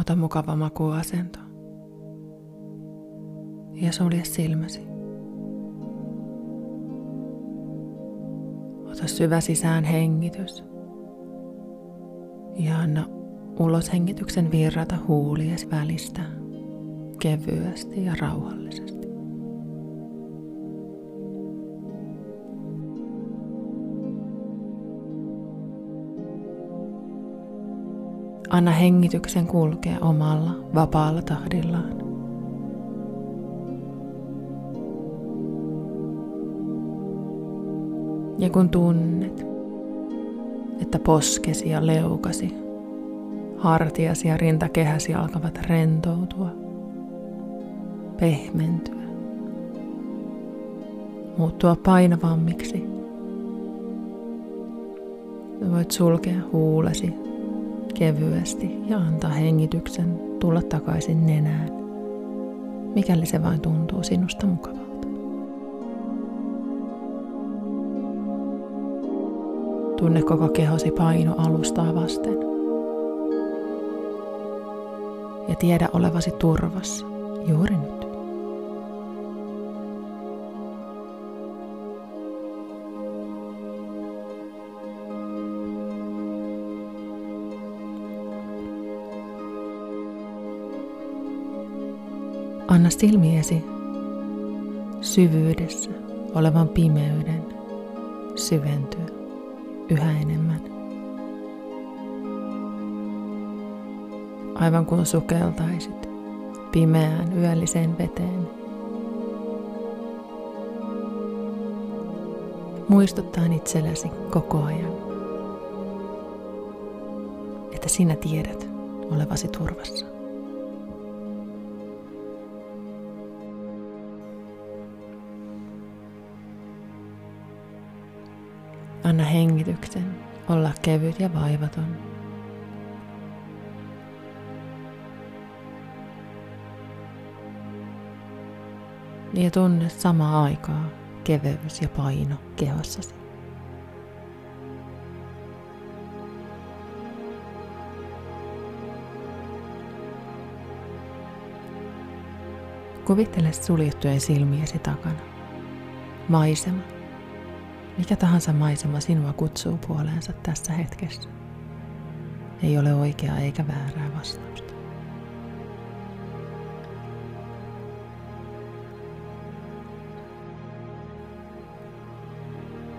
Ota mukava makuasento ja sulje silmäsi. Ota syvä sisään hengitys ja anna ulos hengityksen virrata huulies välistä kevyesti ja rauhallisesti. Anna hengityksen kulkea omalla vapaalla tahdillaan. Ja kun tunnet, että poskesi ja leukasi, hartiasi ja rintakehäsi alkavat rentoutua, pehmentyä, muuttua painavammiksi, voit sulkea huulesi kevyesti ja antaa hengityksen tulla takaisin nenään, mikäli se vain tuntuu sinusta mukavalta. Tunne koko kehosi paino alustaa vasten. Ja tiedä olevasi turvassa juuri nyt. Anna silmiesi syvyydessä olevan pimeyden syventyä yhä enemmän. Aivan kuin sukeltaisit pimeään yölliseen veteen. Muistuttaen itsellesi koko ajan, että sinä tiedät olevasi turvassa. Anna hengityksen olla kevyt ja vaivaton. Ja tunne samaa aikaa keveys ja paino kehossasi. Kuvittele suljettujen silmiesi takana. Maisema mikä tahansa maisema sinua kutsuu puoleensa tässä hetkessä. Ei ole oikeaa eikä väärää vastausta.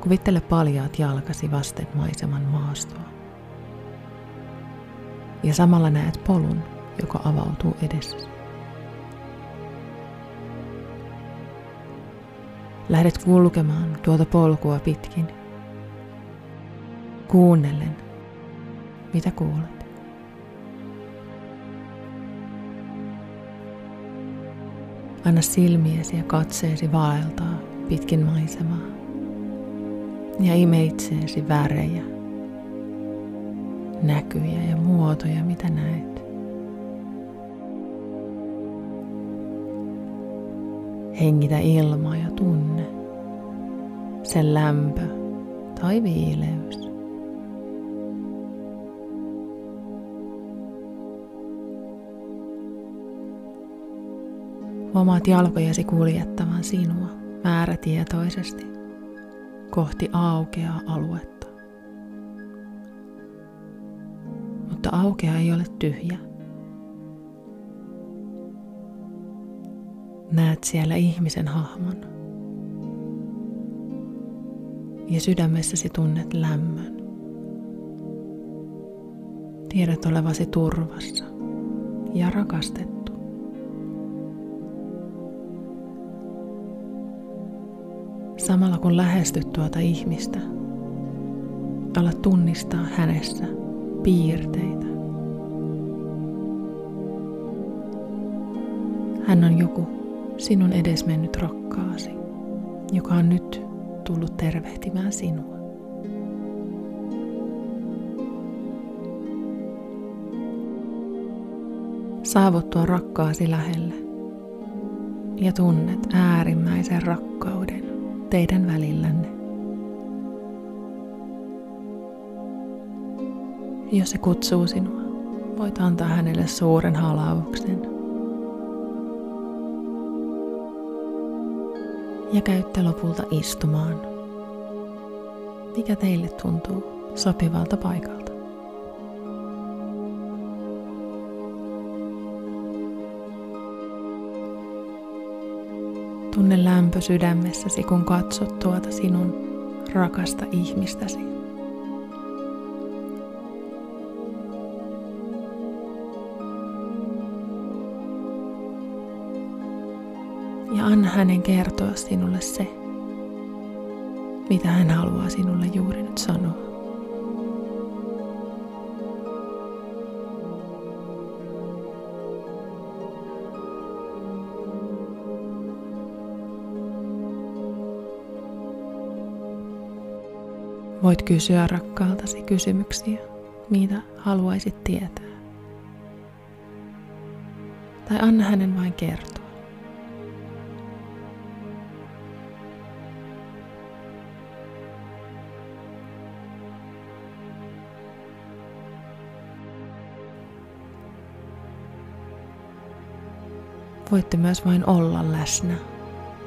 Kuvittele paljaat jalkasi vasten maiseman maastoa. Ja samalla näet polun, joka avautuu edessäsi. Lähdet kulkemaan tuota polkua pitkin. Kuunnellen, mitä kuulet. Anna silmiesi ja katseesi vaeltaa pitkin maisemaa ja ime itseesi värejä, näkyjä ja muotoja, mitä näet. Hengitä ilmaa ja tunne sen lämpö tai viileys. Omat jalkojasi kuljettavan sinua määrätietoisesti kohti aukeaa aluetta. Mutta aukea ei ole tyhjä. Näet siellä ihmisen hahmon. Ja sydämessäsi tunnet lämmön. Tiedät olevasi turvassa ja rakastettu. Samalla kun lähestyt tuota ihmistä, ala tunnistaa hänessä piirteitä. Hän on joku sinun edesmennyt rakkaasi, joka on nyt tullut tervehtimään sinua. Saavuttua rakkaasi lähelle ja tunnet äärimmäisen rakkauden teidän välillänne. Jos se kutsuu sinua, voit antaa hänelle suuren halauksen. Ja käytte lopulta istumaan, mikä teille tuntuu sopivalta paikalta. Tunne lämpö sydämessäsi, kun katsot tuota sinun rakasta ihmistäsi. Hänen kertoa sinulle se, mitä hän haluaa sinulle juuri nyt sanoa. Voit kysyä rakkaaltasi kysymyksiä, mitä haluaisit tietää. Tai anna hänen vain kertoa. Voitte myös vain olla läsnä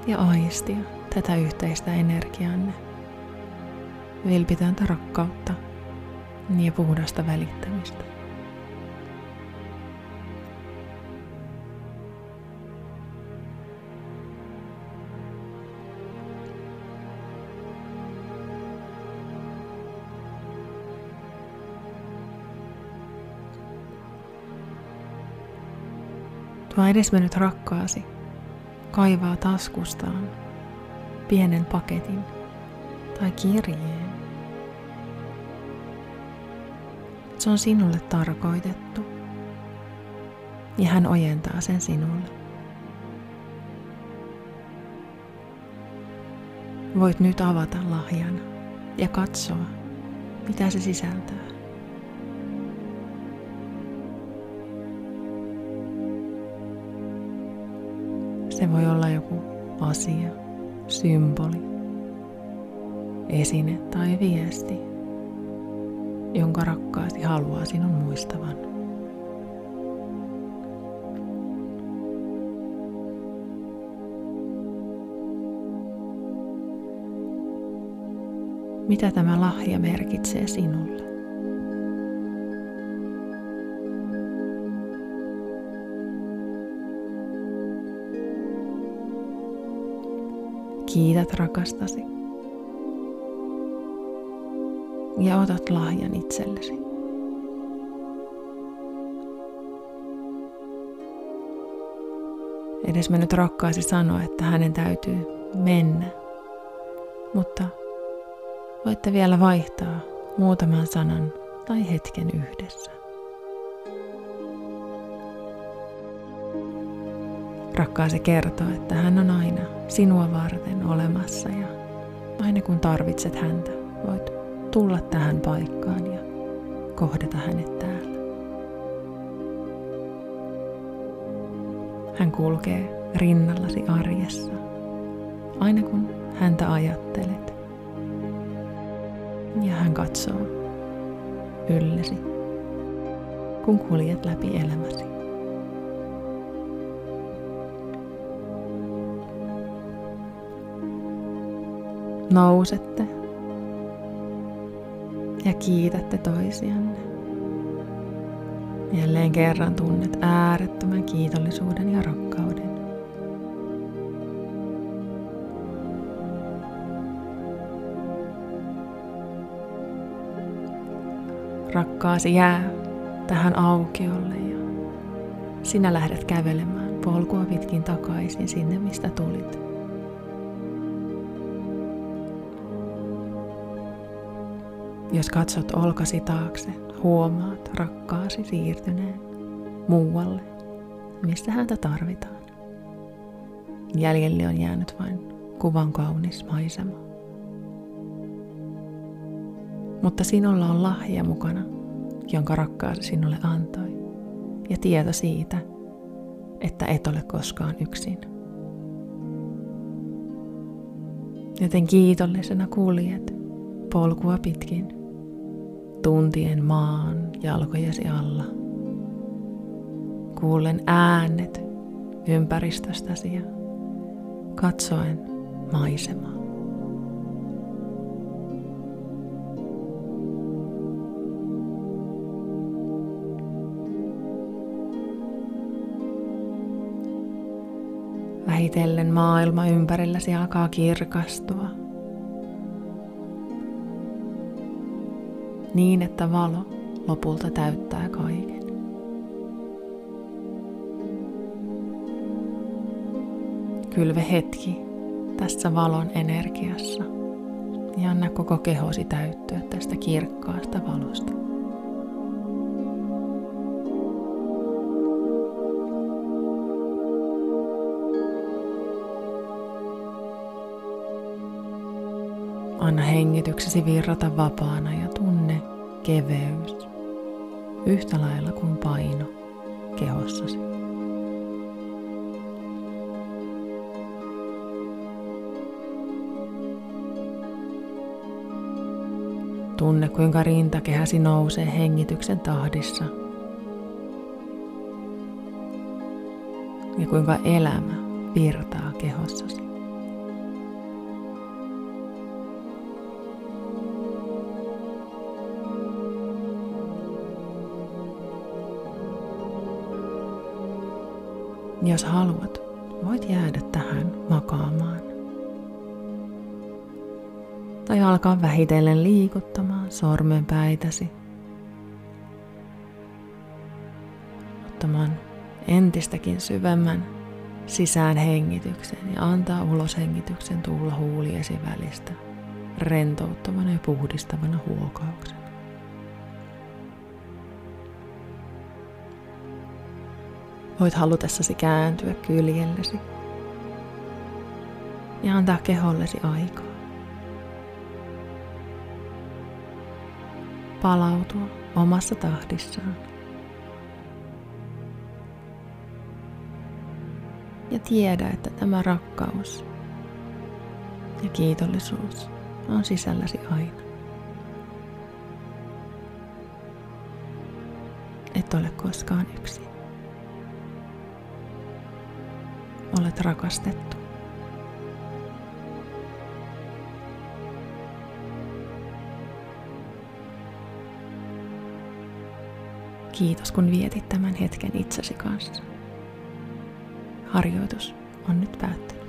ja aistia tätä yhteistä energianne vilpitöntä rakkautta ja puhdasta välittämistä. Tuo edesmennyt rakkaasi kaivaa taskustaan pienen paketin tai kirjeen. Se on sinulle tarkoitettu. Ja hän ojentaa sen sinulle. Voit nyt avata lahjan ja katsoa, mitä se sisältää. Se voi olla joku asia, symboli, esine tai viesti jonka rakkaasti haluaa sinun muistavan. Mitä tämä lahja merkitsee sinulle? Kiität rakastasi. ja otat lahjan itsellesi. Edes mä nyt rakkaasi sanoa, että hänen täytyy mennä, mutta voitte vielä vaihtaa muutaman sanan tai hetken yhdessä. Rakkaasi kertoo, että hän on aina sinua varten olemassa ja aina kun tarvitset häntä, voit tulla tähän paikkaan ja kohdata hänet täällä. Hän kulkee rinnallasi arjessa, aina kun häntä ajattelet. Ja hän katsoo yllesi, kun kuljet läpi elämäsi. Nousette ja kiitätte toisianne. Jälleen kerran tunnet äärettömän kiitollisuuden ja rakkauden. Rakkaasi jää tähän aukiolle ja sinä lähdet kävelemään polkua pitkin takaisin sinne, mistä tulit. Jos katsot olkasi taakse, huomaat rakkaasi siirtyneen muualle, missä häntä tarvitaan. Jäljelle on jäänyt vain kuvan kaunis maisema. Mutta sinulla on lahja mukana, jonka rakkaasi sinulle antoi, ja tieto siitä, että et ole koskaan yksin. Joten kiitollisena kuljet polkua pitkin tuntien maan jalkojesi alla kuullen äänet ympäristöstäsi ja katsoen maisemaa. Vähitellen maailma ympärilläsi alkaa kirkastua. Niin, että valo lopulta täyttää kaiken. Kylve hetki tässä valon energiassa ja anna koko kehosi täyttyä tästä kirkkaasta valosta. Anna hengityksesi virrata vapaana ja tunne keveys yhtä lailla kuin paino kehossasi. Tunne kuinka rintakehäsi nousee hengityksen tahdissa ja kuinka elämä virtaa kehossasi. Jos haluat, voit jäädä tähän makaamaan. Tai alkaa vähitellen liikuttamaan sormenpäitäsi. Ottamaan entistäkin syvemmän sisään hengityksen ja antaa ulos hengityksen tulla huuliesi välistä rentouttavana ja puhdistavana huokauksena. Voit halutessasi kääntyä kyljellesi ja antaa kehollesi aikaa. Palautua omassa tahdissaan. Ja tiedä, että tämä rakkaus ja kiitollisuus on sisälläsi aina. Et ole koskaan yksin. Olet rakastettu. Kiitos kun vietit tämän hetken itsesi kanssa. Harjoitus on nyt päättynyt.